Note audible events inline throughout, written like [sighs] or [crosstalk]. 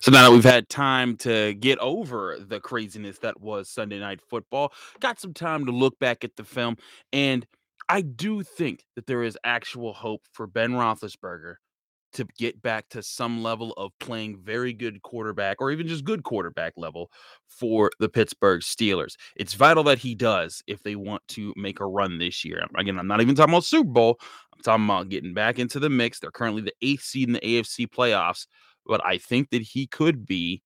So now that we've had time to get over the craziness that was Sunday night football, got some time to look back at the film, and I do think that there is actual hope for Ben Roethlisberger to get back to some level of playing very good quarterback or even just good quarterback level for the Pittsburgh Steelers. It's vital that he does if they want to make a run this year. Again, I'm not even talking about Super Bowl. I'm talking about getting back into the mix. They're currently the eighth seed in the AFC playoffs but I think that he could be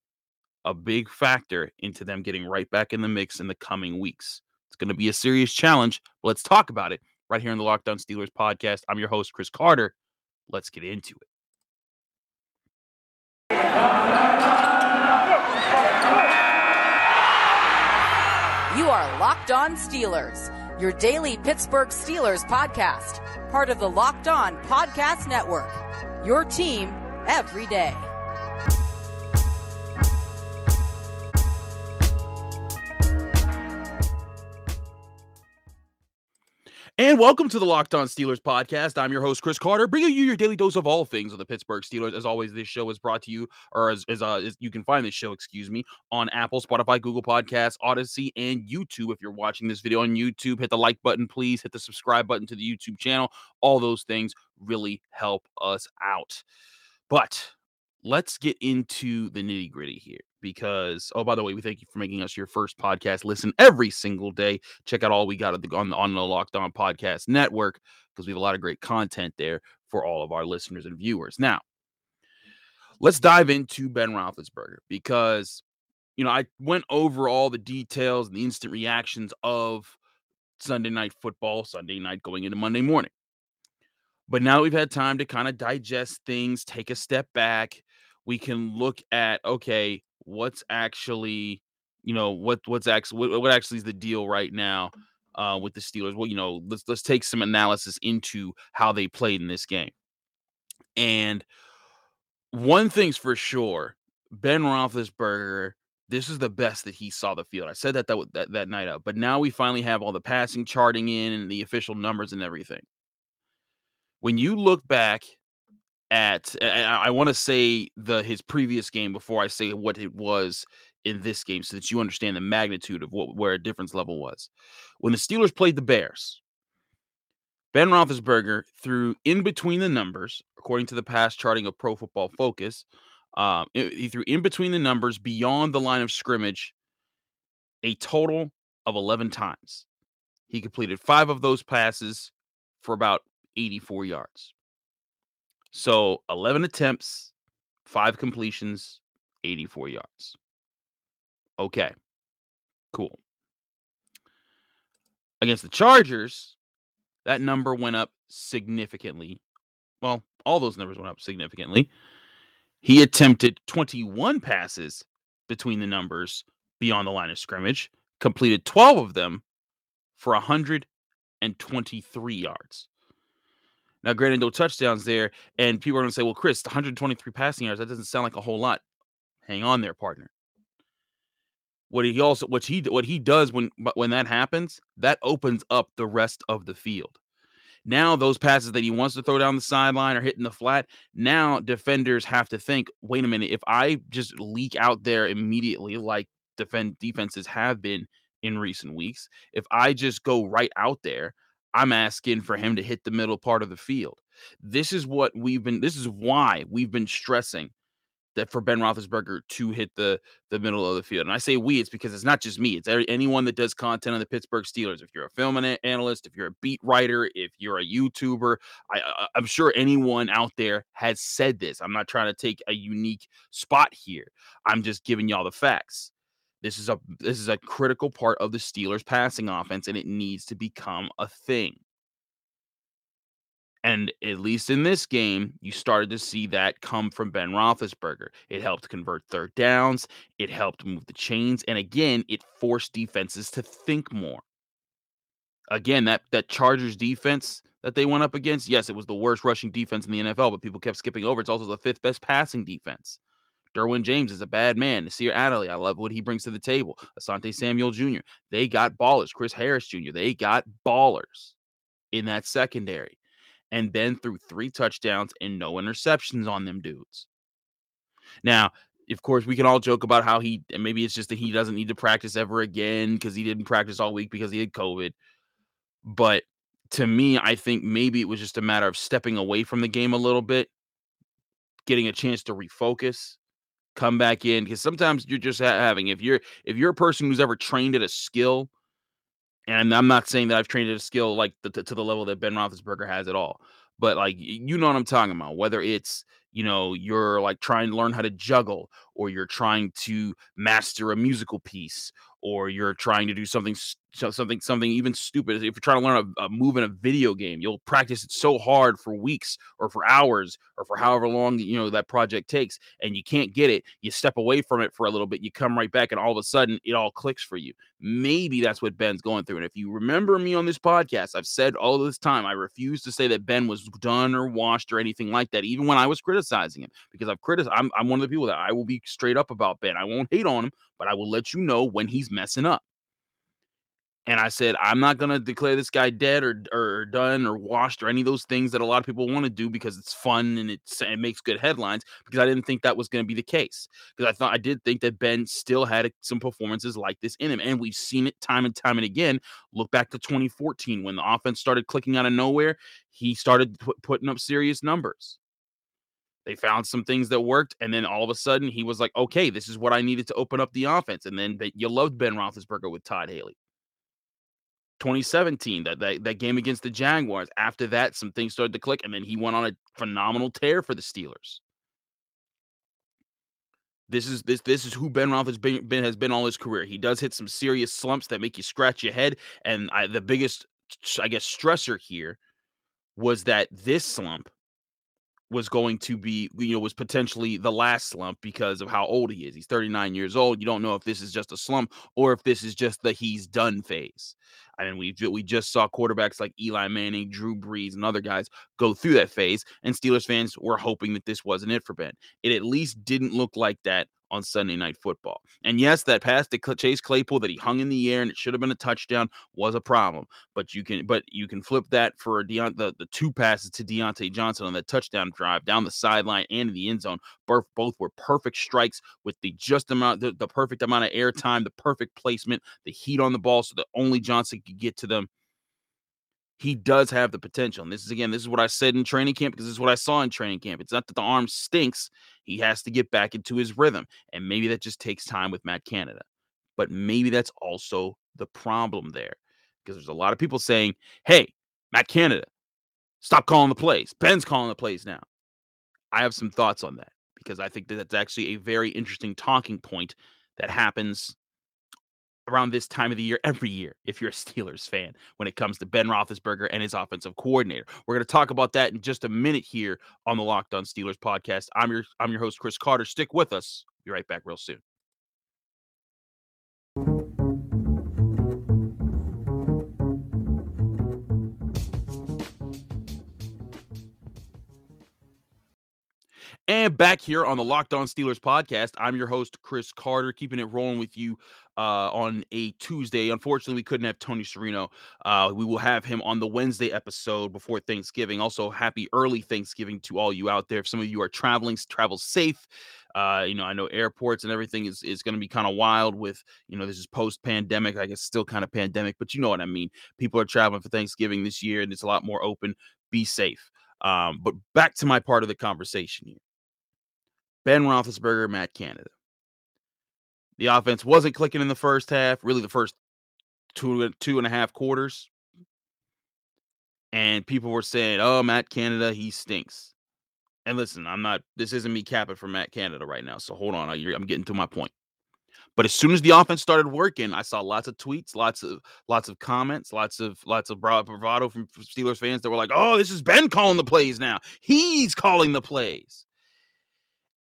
a big factor into them getting right back in the mix in the coming weeks. It's going to be a serious challenge. let's talk about it right here in the Locked On Steelers podcast. I'm your host, Chris Carter. Let's get into it. You are Locked On Steelers, your daily Pittsburgh Steelers podcast, part of the Locked On Podcast Network. Your team every day. And welcome to the Locked On Steelers podcast. I'm your host, Chris Carter, bringing you your daily dose of all things of the Pittsburgh Steelers. As always, this show is brought to you, or as, as, uh, as you can find this show, excuse me, on Apple, Spotify, Google Podcasts, Audacy, and YouTube. If you're watching this video on YouTube, hit the like button, please. Hit the subscribe button to the YouTube channel. All those things really help us out. But let's get into the nitty gritty here because oh by the way we thank you for making us your first podcast. Listen every single day. Check out all we got on the, on the locked on podcast network because we have a lot of great content there for all of our listeners and viewers. Now let's dive into ben roethlisberger because you know i went over all the details and the instant reactions of sunday night football sunday night going into monday morning. But now we've had time to kind of digest things take a step back. We can look at okay, what's actually, you know, what what's actually what, what actually is the deal right now uh, with the Steelers. Well, you know, let's let's take some analysis into how they played in this game. And one thing's for sure, Ben Roethlisberger. This is the best that he saw the field. I said that that that, that night out, but now we finally have all the passing charting in and the official numbers and everything. When you look back at I, want to say the his previous game before I say what it was in this game so that you understand the magnitude of what where a difference level was. When the Steelers played the Bears, Ben Roethlisberger threw in between the numbers, according to the pass charting of Pro Football Focus. Um, he threw in between the numbers beyond the line of scrimmage a total of 11 times. He completed five of those passes for about 84 yards. So 11 attempts, five completions, 84 yards. Okay, cool. Against the Chargers, that number went up significantly. Well, all those numbers went up significantly. He attempted 21 passes between the numbers beyond the line of scrimmage, completed 12 of them for 123 yards. Now, granted, no touchdowns there, and people are going to say, "Well, Chris, 123 passing yards. That doesn't sound like a whole lot." Hang on there, partner. What he also what he what he does when when that happens, that opens up the rest of the field. Now those passes that he wants to throw down the sideline or hitting the flat, now defenders have to think, wait a minute, if I just leak out there immediately like defend defenses have been in recent weeks, if I just go right out there, I'm asking for him to hit the middle part of the field. This is what we've been. This is why we've been stressing that for Ben Roethlisberger to hit the the middle of the field. And I say we, it's because it's not just me. It's anyone that does content on the Pittsburgh Steelers. If you're a film analyst, if you're a beat writer, if you're a YouTuber, I, I'm sure anyone out there has said this. I'm not trying to take a unique spot here. I'm just giving y'all the facts. This is a this is a critical part of the Steelers passing offense, and it needs to become a thing. And at least in this game, you started to see that come from Ben Roethlisberger. It helped convert third downs. It helped move the chains, and again, it forced defenses to think more. Again, that that Chargers defense that they went up against, yes, it was the worst rushing defense in the NFL, but people kept skipping over. It's also the fifth best passing defense. Derwin James is a bad man. Nasir Adderley, I love what he brings to the table. Asante Samuel Jr., they got ballers. Chris Harris Jr., they got ballers in that secondary. And then threw three touchdowns and no interceptions on them dudes. Now, of course, we can all joke about how he maybe it's just that he doesn't need to practice ever again because he didn't practice all week because he had COVID. But to me, I think maybe it was just a matter of stepping away from the game a little bit, getting a chance to refocus, come back in because sometimes you're just having if you're if you're a person who's ever trained at a skill, and I'm not saying that I've trained at a skill like the, to the level that Ben Roethlisberger has at all, but like you know what I'm talking about. Whether it's you know you're like trying to learn how to juggle or you're trying to master a musical piece or you're trying to do something something something even stupid. If you're trying to learn a, a, move in a video game you'll practice it so hard for weeks or for hours or for however long you know that project takes and you can't get it you step away from it for a little bit you come right back and all of a sudden it all clicks for you. Maybe that's what ben's going through and if you remember me on this podcast i've said all this time i refuse to say that ben was done or washed or anything like that even when i was criticizing him because i've criticized I'm, I'm one of the people that i will be straight up about ben. I won't hate on him but i will let you know when he's messing up and I said, I'm not to declare this guy dead or, or done or washed or any of those things that a lot of people want to do because it's fun and it's, it makes good headlines because I didn't think that was to be the case. Because I thought I did think that Ben still had some performances like this in him. And we've seen it time and time and again. Look back to 2014 when the offense started clicking out of nowhere, he started put, putting up serious numbers. They found some things that worked, and then all of a sudden he was like, "Okay, this is what I needed to open up the offense." And then you loved Ben Roethlisberger with Todd Haley. 2017, that, that that game against the Jaguars. After that, some things started to click, and then he went on a phenomenal tear for the Steelers. This is this this is who Ben Roethlisberger been, has been all his career. He does hit some serious slumps that make you scratch your head, and I, the biggest, I guess, stressor here was that this slump was going to be, you know, was potentially the last slump because of how old he is. He's 39 years old. You don't know if this is just a slump or if this is just the he's done phase. I mean, we we just saw quarterbacks like Eli Manning, Drew Brees, and other guys go through that phase, and Steelers fans were hoping that this wasn't it for Ben. It at least didn't look like that on Sunday Night Football. And yes, that pass to Chase Claypool that he hung in the air and it should have been a touchdown was a problem. But you can but you can flip that for Deont- the the two passes to Diontae Johnson on that touchdown drive down the sideline and in the end zone. Both both were perfect strikes with the just amount the, the perfect amount of air time, the perfect placement, the heat on the ball so that only Johnson could get to them he does have the potential. And this is again, this is what I said in training camp because this is what I saw in training camp. It's not that the arm stinks, he has to get back into his rhythm. And maybe that just takes time with Matt Canada. But maybe that's also the problem there because there's a lot of people saying, hey, Matt Canada, stop calling the plays. Ben's calling the plays now. I have some thoughts on that because I think that that's actually a very interesting talking point that happens around this time of the year every year if you're a [laughs] Steelers fan when it comes to Ben Roethlisberger and his offensive coordinator. We're going to talk about that in just a minute here on the Locked On Steelers podcast. I'm your I'm your host Chris Carter. Stick with us. Be right back real soon. And back here on the Locked On Steelers podcast, I'm your host, Chris Carter, keeping it rolling with you uh, on a Tuesday. Unfortunately, we couldn't have Tony Serino. Uh, we will have him on the Wednesday episode before Thanksgiving. Also, happy early Thanksgiving to all you out there. If some of you are traveling, travel safe. Uh, you know, I know airports and everything is, is going to be kind of wild with, you know, this is post pandemic. I guess still kind of pandemic, but you know what I mean. People are traveling for Thanksgiving this year and it's a lot more open. Be safe. Um, but back to my part of the conversation here. Ben Roethlisberger, Matt Canada. The offense wasn't clicking in the first half, really the first two two and a half quarters. And people were saying, "Oh, Matt Canada, he stinks." And listen, I'm not. This isn't me capping for Matt Canada right now. So hold on, I'm getting to my point. But as soon as the offense started working, I saw lots of tweets, lots of lots of comments, lots of lots of bravado from Steelers fans that were like, "Oh, this is Ben calling the plays now. He's calling the plays."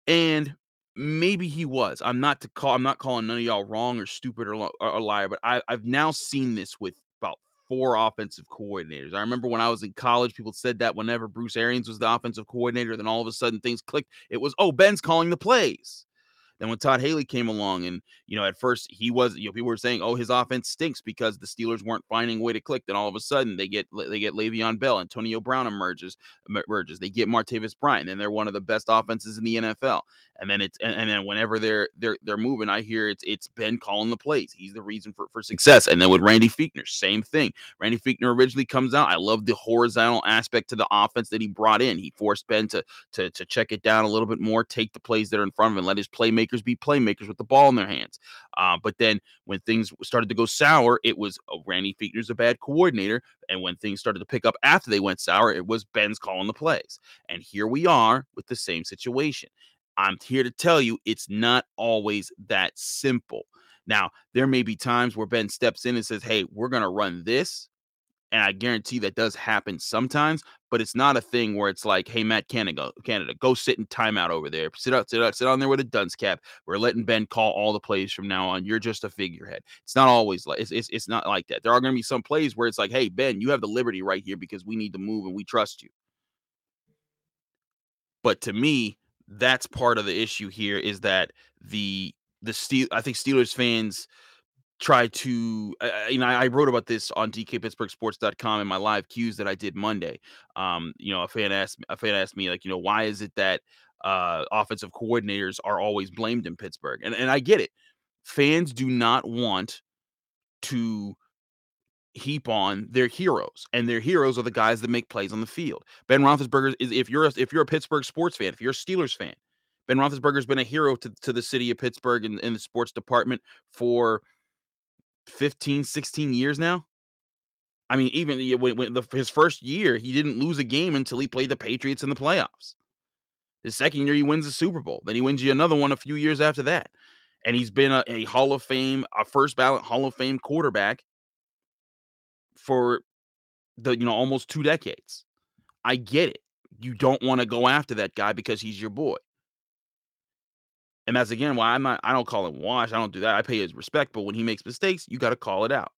And maybe he was. I'm not to call. I'm not calling none of y'all wrong or stupid or, or, liar, but I, I've now seen this with about four offensive coordinators. I remember when I was in college, people said that whenever Bruce Arians was the offensive coordinator, then all of a sudden things clicked. It was, oh, Ben's calling the plays. Then when Todd Haley came along, and you know, at first he was, you know, people were saying, "Oh, his offense stinks because the Steelers weren't finding a way to click." Then all of a sudden, they get they get Le'Veon Bell, Antonio Brown emerges, emerges. They get Martavis Bryant, and they're one of the best offenses in the NFL. And then it's and, and then whenever they're they're they're moving, I hear it's it's Ben calling the plays. He's the reason for for success. And then with Randy Fichtner, same thing. Randy Fichtner originally comes out. I love the horizontal aspect to the offense that he brought in. He forced Ben to to to check it down a little bit more, take the plays that are in front of him, let his playmakers be playmakers with the ball in their hands. Uh, but then when things started to go sour, it was oh, Randy Fichtner's a bad coordinator. And when things started to pick up after they went sour, it was Ben's calling the plays. And here we are with the same situation. I'm here to tell you it's not always that simple. Now, there may be times where Ben steps in and says, Hey, we're going to run this and I guarantee that does happen sometimes, but it's not a thing where it's like, hey, Matt Canada, Canada, go sit in timeout over there. Sit out, sit out, sit on there with a dunce cap. We're letting Ben call all the plays from now on. You're just a figurehead. It's not always like it's, it's, it's not like that. There are going to be some plays where it's like, hey, Ben, you have the liberty right here because we need to move and we trust you. But to me, that's part of the issue here is that the the steel I think Steelers fans try to uh, you know I wrote about this on dkpittsburghsports.com in my live cues that I did Monday. Um, you know, a fan asked a fan asked me like, you know, why is it that uh offensive coordinators are always blamed in Pittsburgh? And and I get it. Fans do not want to heap on their heroes, and their heroes are the guys that make plays on the field. Ben Roethlisberger is if you're a, if you're a Pittsburgh sports fan, if you're a Steelers fan, Ben Roethlisberger's been a hero to, to the city of Pittsburgh in, in the sports department for 15, 16 years now. I mean, even when, when the, his first year, he didn't lose a game until he played the Patriots in the playoffs. His second year, he wins the Super Bowl. Then he wins you another one a few years after that. And he's been a, a Hall of Fame, a first ballot Hall of Fame quarterback for the you know almost two decades. I get it. You don't want to go after that guy because he's your boy. And that's again why I'm not, I don't call him wash. I don't do that. I pay his respect. But when he makes mistakes, you got to call it out.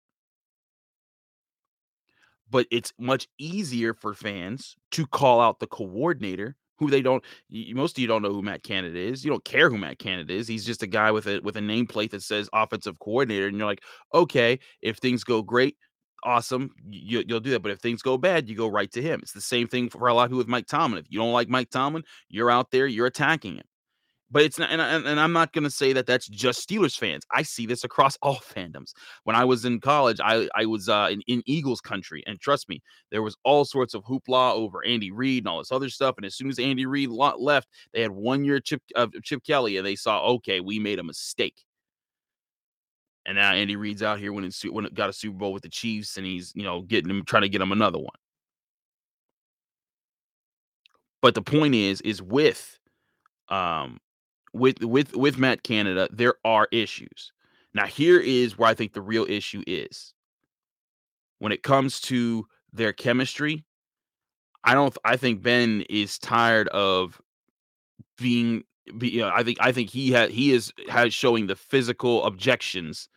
But it's much easier for fans to call out the coordinator who they don't most of you don't know who Matt Canada is. You don't care who Matt Canada is. He's just a guy with a with a nameplate that says offensive coordinator. And you're like, okay, if things go great, awesome. You, will do that. But if things go bad, you go right to him. It's the same thing for a lot of people with Mike Tomlin. If you don't like Mike Tomlin, you're out there, you're attacking him. But it's not, and, and I'm not going to say that that's just Steelers fans. I see this across [laughs] all fandoms. When I was in college, I I was uh, in, in Eagles country, and trust me, there was all sorts of hoopla over Andy Reid and all this other stuff. And as soon as Andy Reid left, they had one year Chip of Chip Kelly, and they saw, okay, we made a mistake. And now Andy Reid's out here when winning, when it got a Super Bowl with the Chiefs, and he's you know getting him trying to get him another one. But the point is, is with um with with with Matt Canada, there are issues. Now, here is where I think the real issue is. When it comes to their chemistry, I don't I think Ben is tired of being be, you know, I think I think he had he is has showing the physical objections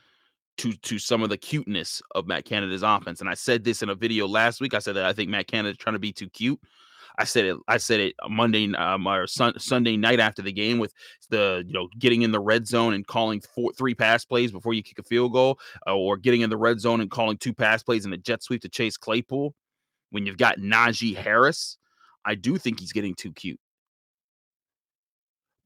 to to some of the cuteness of Matt Canada's offense. And I said this in a video last week. I said that I think Matt Canada is trying to be too cute. I said it. I said it Monday um, or sun, Sunday night after the game with the you know getting in the red zone and calling four, three pass plays before you kick a field goal, uh, or getting in the red zone and calling two pass plays in a jet sweep to chase Claypool. When you've got Najee Harris, I do think he's getting too cute.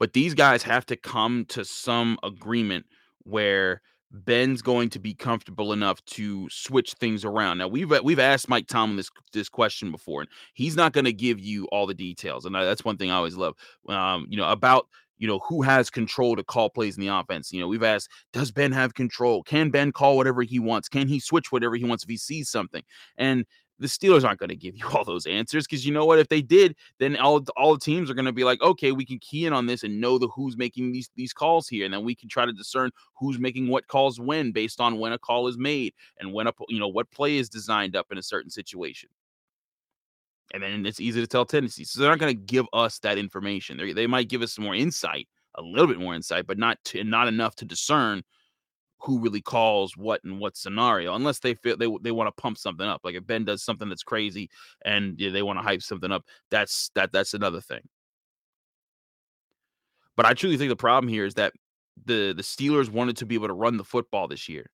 But these guys have to come to some agreement where Ben's going to be comfortable enough to switch things around. Now we've we've asked Mike Tomlin this this question before, and he's not going to give you all the details. And that's one thing I always love, um, you know, about you know who has control to call plays in the offense. You know, we've asked, does Ben have control? Can Ben call whatever he wants? Can he switch whatever he wants if he sees something? And the Steelers aren't going to give you all those answers because you know what? If they did, then all all teams are going to be like, okay, we can key in on this and know the who's making these these calls here, and then we can try to discern who's making what calls when based on when a call is made and when a you know what play is designed up in a certain situation. And then it's easy to tell tendencies. So they're not going to give us that information. They they might give us some more insight, a little bit more insight, but not to, not enough to discern who really calls what and what scenario unless they feel they they want to pump something up like if ben does something that's crazy and they want to hype something up that's that that's another thing but i truly think the problem here is that the the Steelers wanted to be able to run the football this year.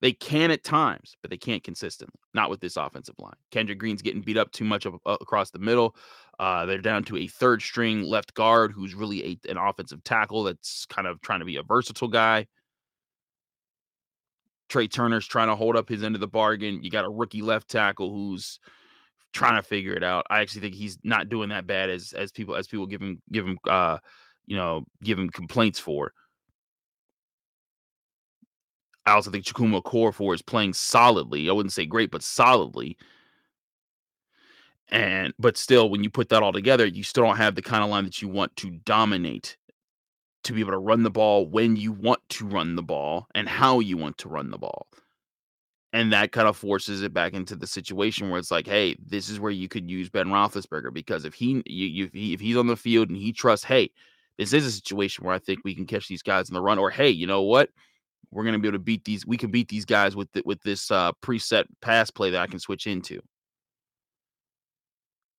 They can at times, but they can't consistently. Not with this offensive line. Kendrick Green's getting beat up too much of, uh, across the middle. Uh, they're down to a third string left guard who's really a, an offensive tackle that's kind of trying to be a versatile guy. Trai Turner's trying to hold up his end of the bargain. You got a rookie left tackle who's trying to figure it out. I actually think he's not doing that bad as as people as people give him give him uh you know give him complaints for. I also think Chukwuma Okorafor is playing solidly. I wouldn't say great, but solidly. And but still, when you put that all together, you still don't have the kind of line that you want to dominate to be able to run the ball when you want to run the ball and how you want to run the ball. And that kind of forces it back into the situation where it's like, hey, this is where you could use Ben Roethlisberger because if he, you, you, if he's on the field and he trusts, hey, this is a situation where I think we can catch these guys in the run, or hey, you know what, we're to be able to beat these. We can beat these guys with the, with this uh, preset pass play that I can switch into.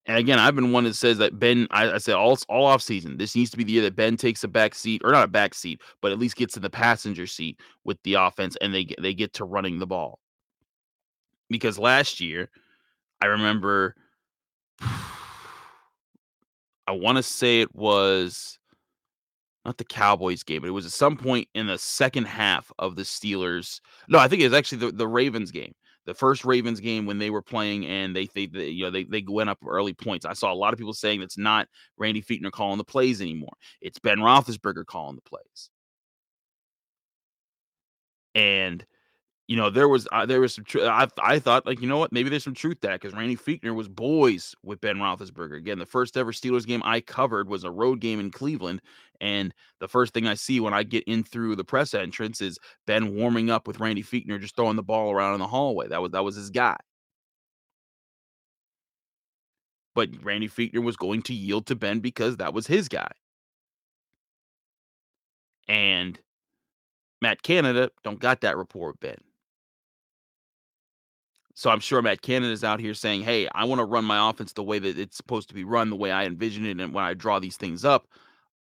And again, I've been one that says that Ben, I, I said all all off season, this needs to be the year that Ben takes a back seat, or not a back seat, but at least gets in the passenger seat with the offense, and they get they get to running the ball. Because last year, I remember, [sighs] I want to say it was not the Cowboys game, but it was at some point in the second half of the Steelers. No, I think it was actually the, the Ravens game. The first Ravens game when they were playing and they they, they you know they, they went up early points. I saw a lot of people saying it's not Randy Fichtner calling the plays anymore. It's Ben Roethlisberger calling the plays. And you know, there was uh, there was some. Tr- I I thought like you know what, maybe there's some truth that because Randy Fichtner was boys with Ben Roethlisberger. Again, the first ever Steelers game I covered was a road game in Cleveland, and the first thing I see when I get in through the press entrance is Ben warming up with Randy Fichtner, just throwing the ball around in the hallway. That was that was his guy. But Randy Fichtner was going to yield to Ben because that was his guy. And Matt Canada don't got that rapport Ben. So I'm sure Matt Canada is out here saying, "Hey, I want to run my offense the way that it's supposed to be run, the way I envision it, and when I draw these things up,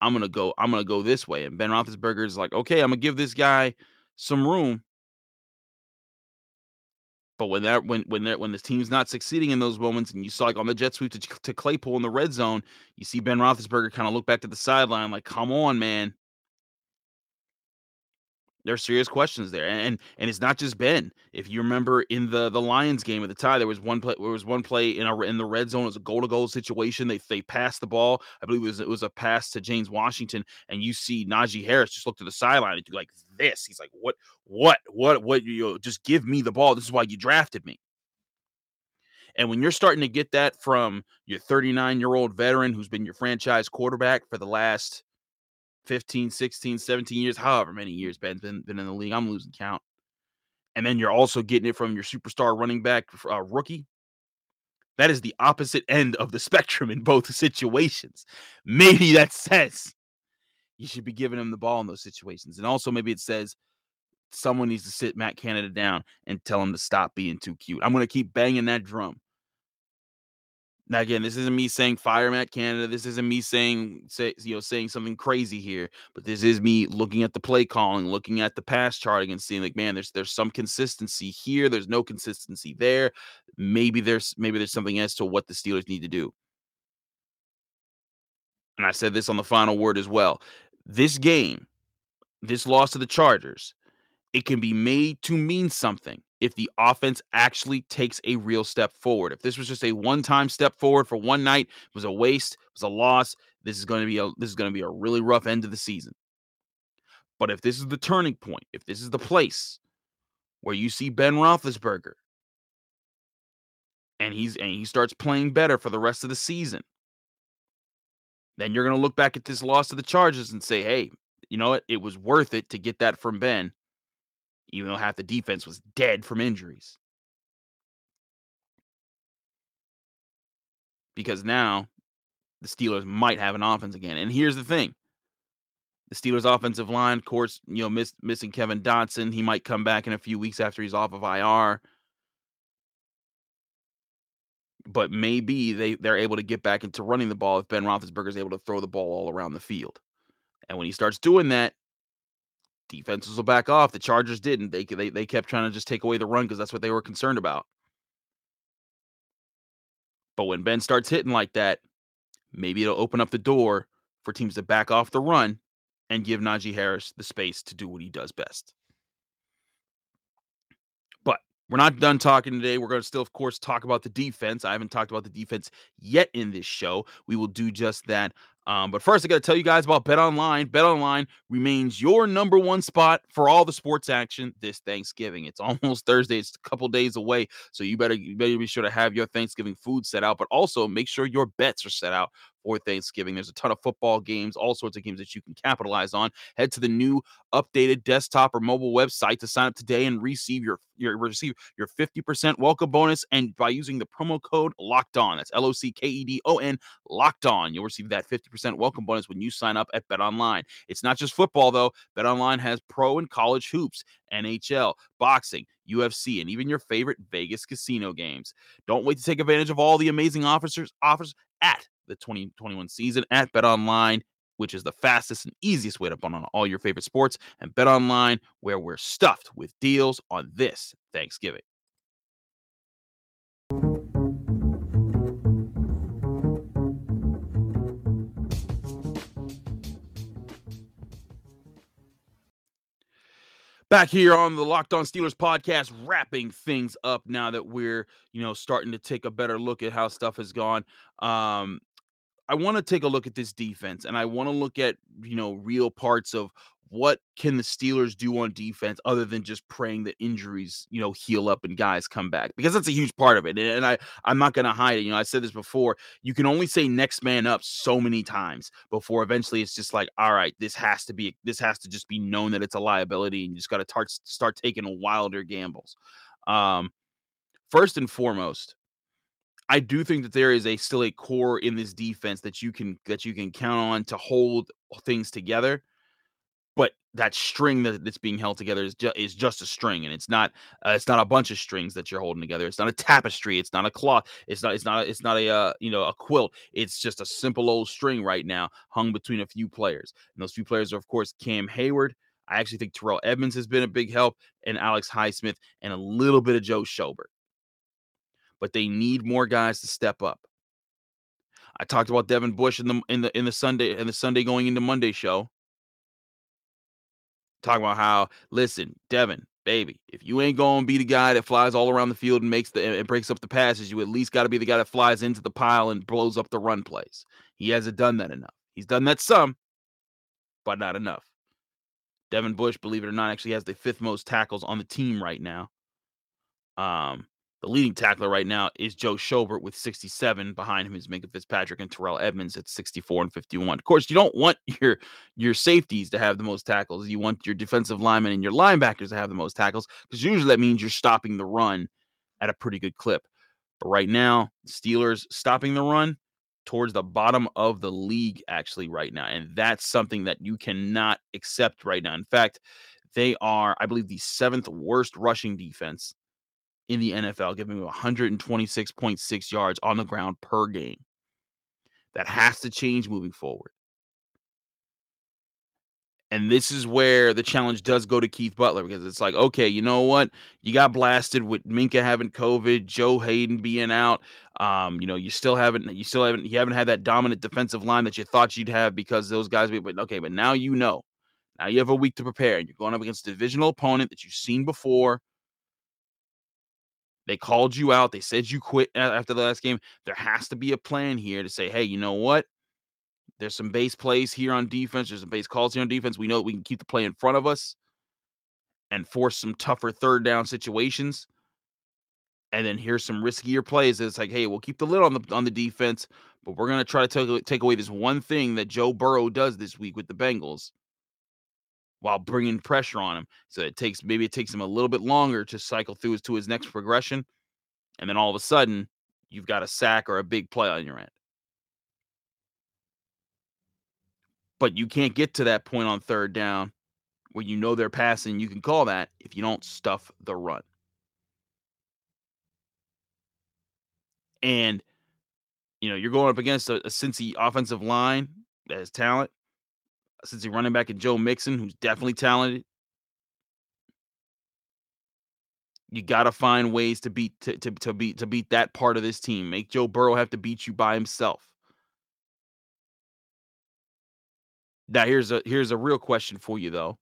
I'm gonna go. I'm gonna go this way." And Ben Roethlisberger is like, "Okay, I'm gonna give this guy some room." But when that when when that when the team's not succeeding in those moments, and you saw like on the jet sweep to, to Claypool in the red zone, you see Ben Roethlisberger kind of look back to the sideline like, "Come on, man." There's serious questions there, and and it's not just Ben. If you remember in the the Lions game at the time, there was one play. There was one play in a in the red zone. It was a goal to goal situation. They they passed the ball. I believe it was it was a pass to James Washington, and you see Najee Harris just look to the sideline and do like this. He's like, "What? What? What? What? You just give me the ball. This is why you drafted me." And when you're starting to get that from your 39 year old veteran who's been your franchise quarterback for the last 15, 16, 17 years, however many years Ben's been, been in the league. I'm losing count. And then you're also getting it from your superstar running back uh, rookie. That is the opposite end of the [laughs] spectrum in both situations. Maybe that says you should be giving him the ball in those situations. And also, maybe it says someone needs to sit Matt Canada down and tell him to stop being too cute. I'm going to keep banging that drum. Now again, this isn't me saying fire Matt Canada. This isn't me saying say you know saying something crazy here, but this is me looking at the play calling, looking at the pass charting, and seeing like, man, there's there's some consistency here. There's no consistency there. Maybe there's maybe there's something as to what the Steelers need to do. And I said this on the final word as well. This game, this loss to the Chargers, it can be made to mean something if the offense actually takes a real step forward. If this was just a one-time step forward for one night, it was a waste, it was a loss. This is going to be a this is going to be a really rough end of the season. But if this is the turning point, if this is the place where you see Ben Roethlisberger and he's and he starts playing better for the rest of the season, then you're going to look back at this loss to the Chargers and say, "Hey, you know what? It was worth it to get that from Ben even though half the defense was dead from injuries. Because now the Steelers might have an offense again. And here's the thing. The Steelers offensive line, of course, you know, miss, missing Kevin Dotson. He might come back in a few weeks after he's off of IR. But maybe they, they're able to get back into running the ball if Ben Roethlisberger is able to throw the ball all around the field. And when he starts doing that, defenses will back off. The Chargers didn't. They they they kept trying to just take away the run because that's what they were concerned about. But when Ben starts hitting like that, maybe it'll open up the door for teams to back off the run and give Najee Harris the space to do what he does best. But we're not done talking today. We're going to still, of course, talk about the defense. I haven't talked about the defense yet in this show. We will do just that um, but first, I got to tell you guys about Bet Online. Bet Online remains your number one spot for all the sports action this Thanksgiving. It's [laughs] almost Thursday; it's a couple days away, so you better you better be sure to have your Thanksgiving food set out. But also make sure your bets are set out for Thanksgiving. There's a ton of football games, all sorts of games that you can capitalize on. Head to the new updated desktop or mobile website to sign up today and receive your your receive your 50% welcome bonus. And by using the promo code locked on, that's L O C K E D O N locked on, you'll receive that 50% welcome bonus when you sign up at Bet Online. It's not just football, though. Bet Online has pro and college hoops, NHL, boxing, UFC, and even your favorite Vegas casino games. Don't wait to take advantage of all the amazing offers, offers at the 2021 season at Bet Online which is the fastest and easiest way to bet on all your favorite sports, and Bet Online, where we're stuffed with deals on this Thanksgiving. back here on the Locked On Steelers podcast, wrapping things up now that we're, you know, starting to take a better look at how stuff has gone. Um, I want to take a look at this defense and I want to look at, you know, real parts of what can the Steelers do on defense other than just praying that injuries, you know, heal up and guys come back? Because that's a huge part of it. And I I'm not going to hide it. You know, I said this before. You can only say next man up so many times before eventually it's just like, all right, this has to be this has to just be known that it's a liability and you just got to start start taking wilder gambles. Um first and foremost, I do think that there is a still a core in this defense that you can that you can count on to hold things together but that string that, that's being held together is just is just a string and it's not uh, it's not a bunch of strings that you're holding together. It's not a tapestry it's not a cloth it's not it's not it's not a uh, you know a quilt. It's just a simple old string right now hung between a few players and those few players are of course Cam Hayward. I actually think Terrell Edmunds has been a big help and Alex Highsmith and a little bit of Joe Schobert but they need more guys to step up I talked about Devin Bush in the in the in the Sunday in the Sunday going into Monday show talking about how listen, Devin, baby, if you ain't gonna be the guy that flies all around the field and makes the and breaks up the passes, you at least got to be the guy that flies into the pile and blows up the run plays. He hasn't done that enough. He's done that some, but not enough. Devin Bush, believe it or not, actually has the fifth most tackles on the team right now. Um, the leading tackler right now is Joe Schobert with 67. Behind him is Minkah Fitzpatrick and Terrell Edmunds at 64 and 51. Of course, you don't want [laughs] your your safeties to have the most tackles. You want your defensive linemen and your linebackers to have the most tackles because usually that means you're stopping the run at a pretty good clip. But right now, Steelers stopping the run towards the bottom of the league actually right now, and that's something that you cannot accept right now. In fact, they are, I believe, the seventh worst rushing defense in the NFL, giving him 126.6 yards on the ground per game. That has to change moving forward. And this is where the challenge does go to Keith Butler because it's like, okay, you know what? You got blasted with Minkah having COVID, Joe Haden being out. Um, you know, you still haven't, you still haven't, you haven't had that dominant defensive line that you thought you'd have because those guys. But okay, but now you know. Now you have a week to prepare, and you're going up against a divisional opponent that you've seen before. They called you out. They said you quit after the last game. There has to be a plan here to say, hey, you know what? There's some base plays here on defense. There's some base calls here on defense. We know that we can keep the play in front of us and force some tougher third down situations. And then here's some riskier plays. It's like, hey, we'll keep the lid on the on the defense, but we're gonna try to take, take away this one thing that Joe Burrow does this week with the Bengals, while bringing pressure on him. So it takes maybe it takes him a little bit longer to cycle through his, to his next progression. And then all of a sudden, you've got a sack or a big play on your end. But you can't get to that point on third down where you know they're passing. You can call that if you don't stuff the run. And, you know, you're going up against a, a Cincy offensive line that has talent since he's running back and Joe Mixon, who's definitely talented. You gotta find ways to beat to, to, to beat to beat that part of this team. Make Joe Burrow have to beat you by himself. Now here's a here's a real question for you though.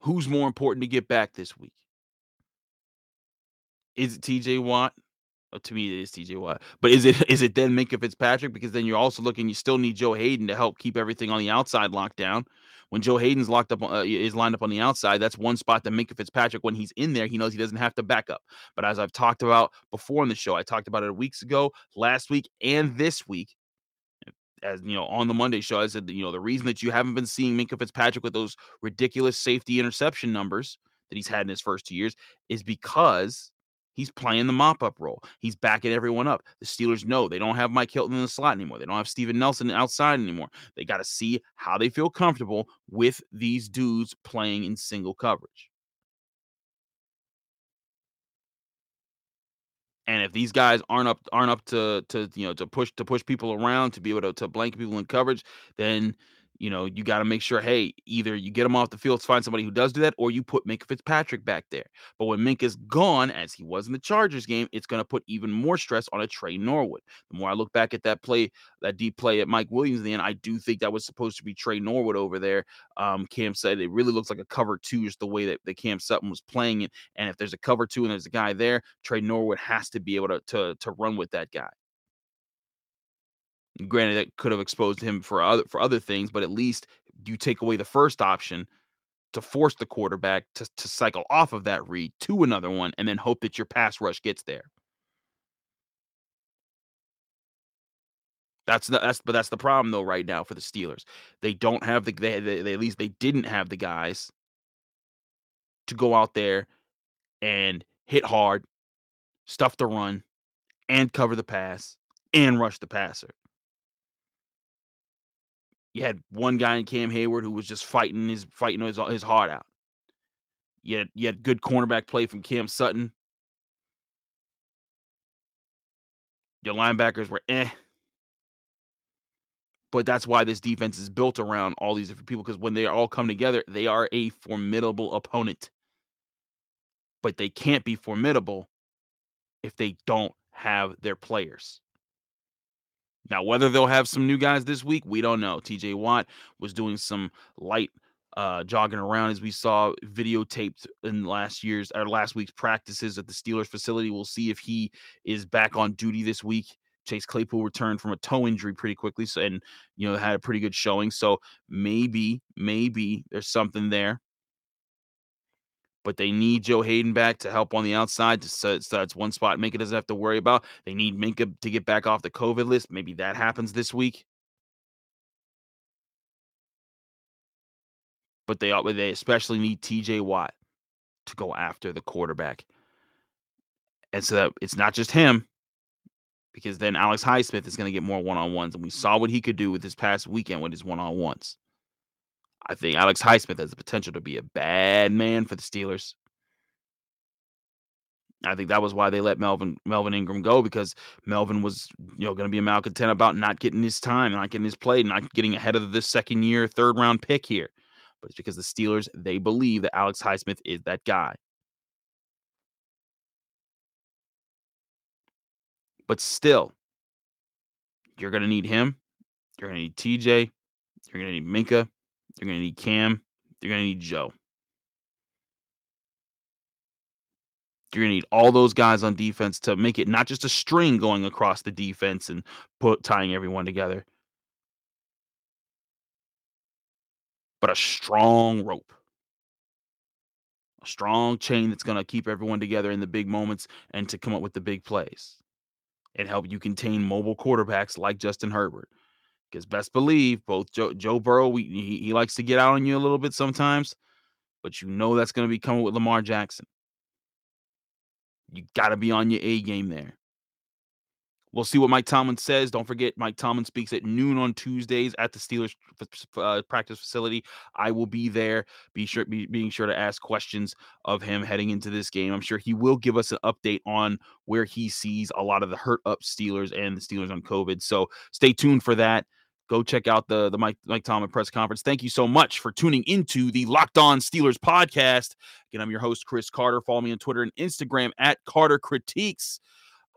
Who's more important to get back this week? Is it TJ Watt Oh, to me, it is TJ Watt. But is it [laughs] is it then Minkah Fitzpatrick? Because then you're also looking, you still need Joe Haden to help keep everything on the outside locked down. When Joe Haden's locked up, uh, is lined up on the outside, that's one spot that Minkah Fitzpatrick, when he's in there, he knows he doesn't have to back up. But as I've talked about before in the show, I talked about it weeks ago, last week, and this week as you know, on the Monday show, I said, you know, the reason that you haven't been seeing Minkah Fitzpatrick with those ridiculous safety interception numbers that he's had in his first two years is because he's playing the mop up role. He's backing everyone up. The Steelers know they don't have Mike Hilton in the slot anymore. They don't have Steven Nelson outside anymore. They got to see how they feel comfortable with these dudes playing in single coverage. And if these guys aren't up aren't up to to you know to push to push people around to be able to to blanket people in coverage, then you know, you got to make sure, hey, either you get him off the field, find somebody who does do that, or you put Minkah Fitzpatrick back there. But when Minkah's gone, as he was in the Chargers game, it's going to put even more stress on a Tre Norwood. The more I look back at that play, that deep play at Mike Williams, then I do think that was supposed to be Tre Norwood over there. Um, Cam said it really looks like a cover two, just the way that, the Cam Sutton was playing it. And if there's a cover two and there's a guy there, Tre Norwood has to be able to to, to run with that guy. Granted, that could have exposed him for other for other things, but at least you take away the first option to force the quarterback to, to cycle off of that read to another one and then hope that your pass rush gets there. That's the, that's but that's the problem though right now for the Steelers. They don't have the they, they, they at least they didn't have the guys to go out there and hit hard, stuff the run, and cover the pass and rush the passer. You had one guy in Cam Hayward who was just fighting his fighting his his heart out. You had, you had good cornerback play from Cam Sutton. Your linebackers were eh. But that's why this defense is built around all these different people because when they all come together, they are a formidable opponent. But they can't be formidable if they don't have their players. Now, whether they'll have some new guys this week, we don't know. TJ Watt was doing some light uh, jogging around as we saw videotaped in last year's or last week's practices at the Steelers facility. We'll see if he is back on duty this week. Chase Claypool returned from a toe injury pretty quickly, so and you know had a pretty good showing. So maybe, maybe there's something there but they need Joe Haden back to help on the outside. So, that's one spot Minkah doesn't have to worry about. They need Minkah to get back off the COVID list. Maybe that happens this week. But they they especially need TJ Watt to go after the quarterback. And so that it's not just him, because then Alex Highsmith is going to get more one on ones. And we saw what he could do with this past weekend with his one on ones. I think Alex Highsmith has the potential to be a bad man for the Steelers. I think that was why they let Melvin Melvin Ingram go because Melvin was you know going to be a malcontent about not getting his time, not getting his play, not getting ahead of this second year third round pick here. But it's because the Steelers they believe that Alex Highsmith is that guy. But still, you're going to need him. You're going to need TJ. You're going to need Minkah. They're going to need Cam. They're going to need Joe. You're going to need all those guys on defense to make it not just a string going across the defense and put tying everyone together, but a strong rope. A strong chain that's going to keep everyone together in the big moments and to come up with the big plays and help you contain mobile quarterbacks like Justin Herbert. Because best believe both Joe, Joe Burrow, we, he, he likes to get out on you a little bit sometimes, but you know that's going to be coming with Lamar Jackson. You got to be on your A game there. We'll see what Mike Tomlin says. Don't forget, Mike Tomlin speaks at noon on Tuesdays at the Steelers uh, practice facility. I will be there. Be sure, be, being sure to ask questions of him heading into this game. I'm sure he will give us an update on where he sees a lot of the hurt up Steelers and the Steelers on COVID. So stay tuned for that. Go check out the the Mike Mike Tomlin press conference. Thank you so much for tuning into the Locked On Steelers podcast. Again, I'm your host Chris Carter. Follow me on Twitter and Instagram at Carter Critiques.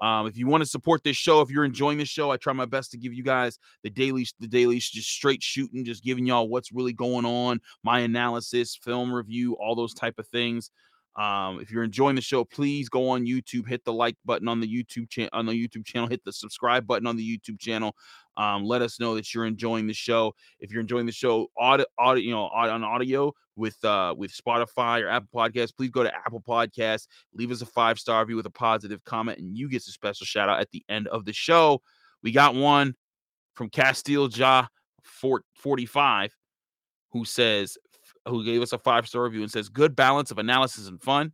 Um, if you want to support this show, if you're enjoying this show, I try my best to give you guys the daily, the daily, just straight shooting, just giving y'all what's really going on, my analysis, film review, all those type of things. Um, if you're enjoying the show, please go on YouTube, hit the like button on the YouTube channel on the YouTube channel, hit the subscribe button on the YouTube channel. Um, let us know that you're enjoying the show. If you're enjoying the show, audio, audio, you know, on audio with uh with Spotify or Apple Podcasts, please go to Apple Podcasts, leave us a five star review with a positive comment, and you get a special shout out at the end of the show. We got one from Castile Ja 45 who says who gave us a five star review and says, Good balance of analysis and fun.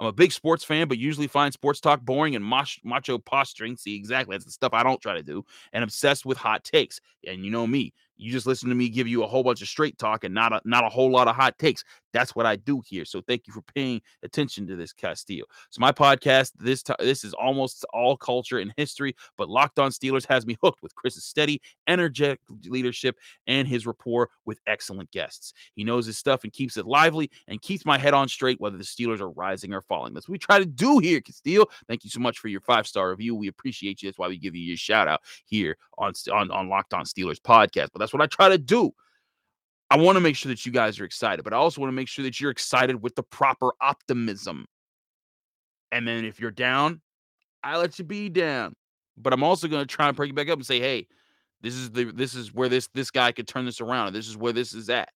I'm a big sports fan, but usually find sports talk boring and mach- macho posturing. See, exactly. That's the stuff I don't try to do. And obsessed with hot takes. And you know me, you just listen to me give you a whole bunch of straight talk and not a, not a whole lot of hot takes. That's what I do here. So thank you for paying attention to this, Castillo. So my podcast, this t- this is almost all culture and history, but Locked On Steelers has me [laughs] hooked with Chris's steady, energetic leadership and his rapport with excellent guests. He knows his stuff and keeps it lively and keeps my head on straight whether the Steelers are rising or falling. That's what we try to do here, Castillo. Thank you so much for your five star review. We appreciate you. That's why we give you your shout out here on on, on Locked On Steelers podcast. But that's what I try to do. I want to make sure that you guys are excited, but I also want to make sure that you're excited with the proper optimism. And then if you're down, I let you be down. But I'm also going to try and break you back up and say, hey, this is the this is where this this guy could turn this around. This is where this is at.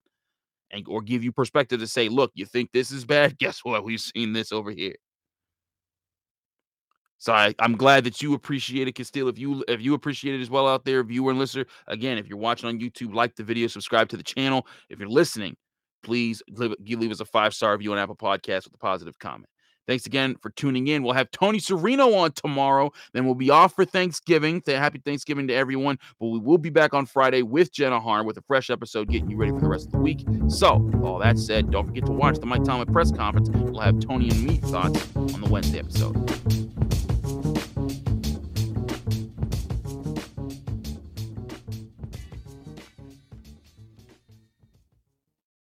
And or give you perspective to say, look, you think this is bad? [laughs] Guess what? We've seen this over here. So I, am glad that you appreciate it, Castile. If you if you appreciate it as well out there, viewer and listener, again, if you're watching on YouTube, like the video, subscribe to the channel. If you're listening, please leave, leave us a five star review on Apple Podcasts with a positive comment. Thanks again for tuning in. We'll have Tony Serino on tomorrow. Then we'll be off for Thanksgiving. Happy Thanksgiving to everyone. But we will be back on Friday with Jenna Harn with a fresh episode, getting you ready for the rest of the week. So, all that said, don't forget to watch the Mike Tomlin press conference. We'll have Tony and me thoughts on the Wednesday episode.